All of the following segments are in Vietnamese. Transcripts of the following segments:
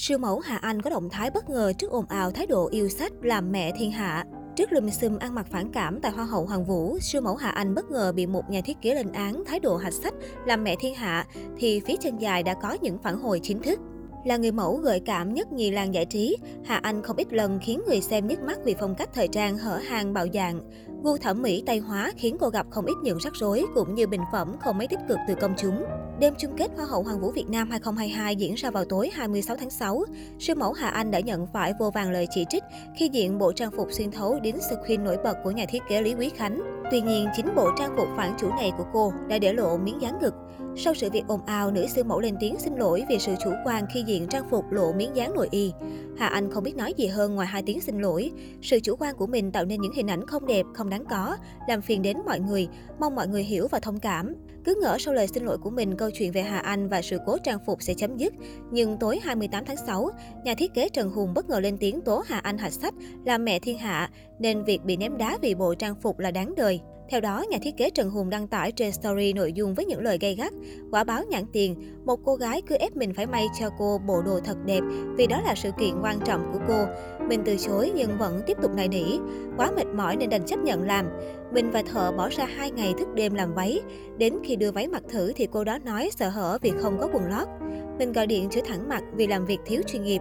Siêu mẫu Hà Anh có động thái bất ngờ trước ồn ào thái độ yêu sách làm mẹ thiên hạ. Trước lùm xùm ăn mặc phản cảm tại Hoa hậu Hoàng Vũ, siêu mẫu Hà Anh bất ngờ bị một nhà thiết kế lên án thái độ hạch sách làm mẹ thiên hạ, thì phía chân dài đã có những phản hồi chính thức. Là người mẫu gợi cảm nhất nhì làng giải trí, Hà Anh không ít lần khiến người xem nhức mắt vì phong cách thời trang hở hàng bạo dạng. Gu thẩm mỹ Tây hóa khiến cô gặp không ít những rắc rối cũng như bình phẩm không mấy tích cực từ công chúng. Đêm chung kết Hoa hậu Hoàng vũ Việt Nam 2022 diễn ra vào tối 26 tháng 6. Siêu mẫu Hà Anh đã nhận phải vô vàng lời chỉ trích khi diện bộ trang phục xuyên thấu đến sequin nổi bật của nhà thiết kế Lý Quý Khánh. Tuy nhiên, chính bộ trang phục phản chủ này của cô đã để lộ miếng dán ngực. Sau sự việc ồn ào, nữ siêu mẫu lên tiếng xin lỗi vì sự chủ quan khi diện trang phục lộ miếng dán nội y. Hà Anh không biết nói gì hơn ngoài hai tiếng xin lỗi. Sự chủ quan của mình tạo nên những hình ảnh không đẹp, không đáng có, làm phiền đến mọi người, mong mọi người hiểu và thông cảm. Cứ ngỡ sau lời xin lỗi của mình, câu chuyện về Hà Anh và sự cố trang phục sẽ chấm dứt. Nhưng tối 28 tháng 6, nhà thiết kế Trần Hùng bất ngờ lên tiếng tố Hà Anh hạch sách là mẹ thiên hạ, nên việc bị ném đá vì bộ trang phục là đáng đời. Theo đó, nhà thiết kế Trần Hùng đăng tải trên story nội dung với những lời gay gắt. Quả báo nhãn tiền, một cô gái cứ ép mình phải may cho cô bộ đồ thật đẹp vì đó là sự kiện quan trọng của cô. Mình từ chối nhưng vẫn tiếp tục nài nỉ. Quá mệt mỏi nên đành chấp nhận làm. Mình và thợ bỏ ra hai ngày thức đêm làm váy. Đến khi đưa váy mặc thử thì cô đó nói sợ hở vì không có quần lót. Mình gọi điện chửi thẳng mặt vì làm việc thiếu chuyên nghiệp.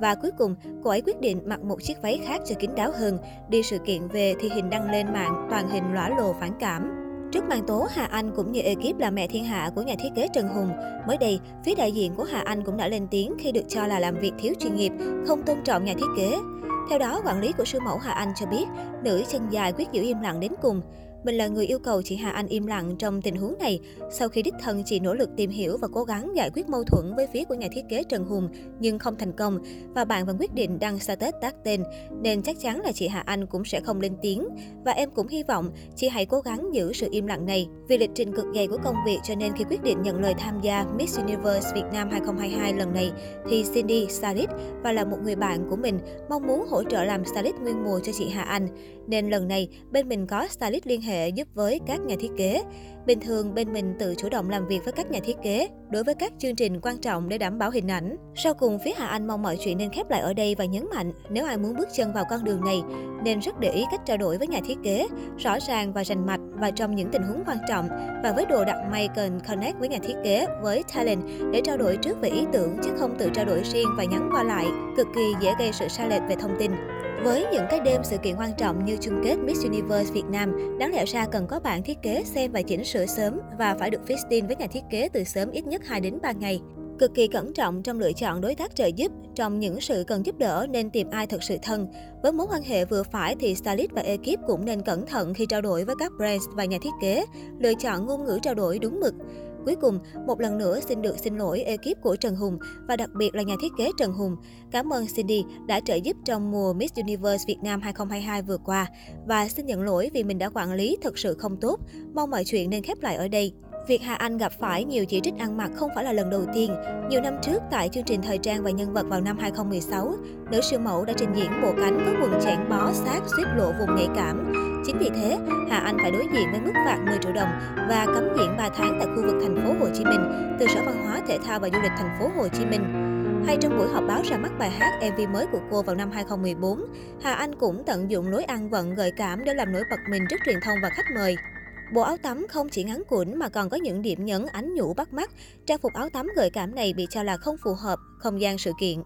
Và cuối cùng, cô ấy quyết định mặc một chiếc váy khác cho kín đáo hơn. Đi sự kiện về thì hình đăng lên mạng toàn hình lõa lồ phản cảm. Trước màn tố, Hà Anh cũng như ekip là mẹ thiên hạ của nhà thiết kế Trần Hùng. Mới đây, phía đại diện của Hà Anh cũng đã lên tiếng khi được cho là làm việc thiếu chuyên nghiệp, không tôn trọng nhà thiết kế. Theo đó, quản lý của sư mẫu Hà Anh cho biết, nữ chân dài quyết giữ im lặng đến cùng. Mình là người yêu cầu chị Hà Anh im lặng trong tình huống này. Sau khi đích thân, chị nỗ lực tìm hiểu và cố gắng giải quyết mâu thuẫn với phía của nhà thiết kế Trần Hùng, nhưng không thành công, và bạn vẫn quyết định đăng status tác tên nên chắc chắn là chị Hà Anh cũng sẽ không lên tiếng, và em cũng hy vọng chị hãy cố gắng giữ sự im lặng này. Vì lịch trình cực dày của công việc cho nên khi quyết định nhận lời tham gia Miss Universe Việt Nam 2022 lần này, thì Cindy Salit, và là một người bạn của mình, mong muốn hỗ trợ làm stylist nguyên mùa cho chị Hà Anh. Nên lần này, bên mình có stylist liên hệ giúp với các nhà thiết kế. Bình thường bên mình tự chủ động làm việc với các nhà thiết kế đối với các chương trình quan trọng để đảm bảo hình ảnh. Sau cùng, phía Hà Anh mong mọi chuyện nên khép lại ở đây và nhấn mạnh nếu ai muốn bước chân vào con đường này nên rất để ý cách trao đổi với nhà thiết kế, rõ ràng và rành mạch và trong những tình huống quan trọng và với đồ đặt may cần connect với nhà thiết kế, với talent để trao đổi trước về ý tưởng chứ không tự trao đổi riêng và nhắn qua lại, cực kỳ dễ gây sự sai lệch về thông tin. Với những cái đêm sự kiện quan trọng như chung kết Miss Universe Việt Nam, đáng lẽ ra cần có bạn thiết kế xem và chỉnh sửa sớm và phải được fitting với nhà thiết kế từ sớm ít nhất 2 đến 3 ngày. Cực kỳ cẩn trọng trong lựa chọn đối tác trợ giúp, trong những sự cần giúp đỡ nên tìm ai thật sự thân. Với mối quan hệ vừa phải thì stylist và ekip cũng nên cẩn thận khi trao đổi với các brands và nhà thiết kế, lựa chọn ngôn ngữ trao đổi đúng mực. Cuối cùng, một lần nữa xin được xin lỗi ekip của Trần Hùng và đặc biệt là nhà thiết kế Trần Hùng. Cảm ơn Cindy đã trợ giúp trong mùa Miss Universe Việt Nam 2022 vừa qua và xin nhận lỗi vì mình đã quản lý thật sự không tốt. Mong mọi chuyện nên khép lại ở đây. Việc Hà Anh gặp phải nhiều chỉ trích ăn mặc không phải là lần đầu tiên. Nhiều năm trước, tại chương trình thời trang và nhân vật vào năm 2016, nữ siêu mẫu đã trình diễn bộ cánh có quần chẽn bó sát suýt lộ vùng nhạy cảm. Chính vì thế, Hà Anh phải đối diện với mức phạt 10 triệu đồng và cấm diễn 3 tháng tại khu vực thành phố Hồ Chí Minh từ Sở Văn hóa Thể thao và Du lịch thành phố Hồ Chí Minh. Hay trong buổi họp báo ra mắt bài hát MV mới của cô vào năm 2014, Hà Anh cũng tận dụng lối ăn vận gợi cảm để làm nổi bật mình trước truyền thông và khách mời. Bộ áo tắm không chỉ ngắn củn mà còn có những điểm nhấn ánh nhũ bắt mắt. Trang phục áo tắm gợi cảm này bị cho là không phù hợp không gian sự kiện.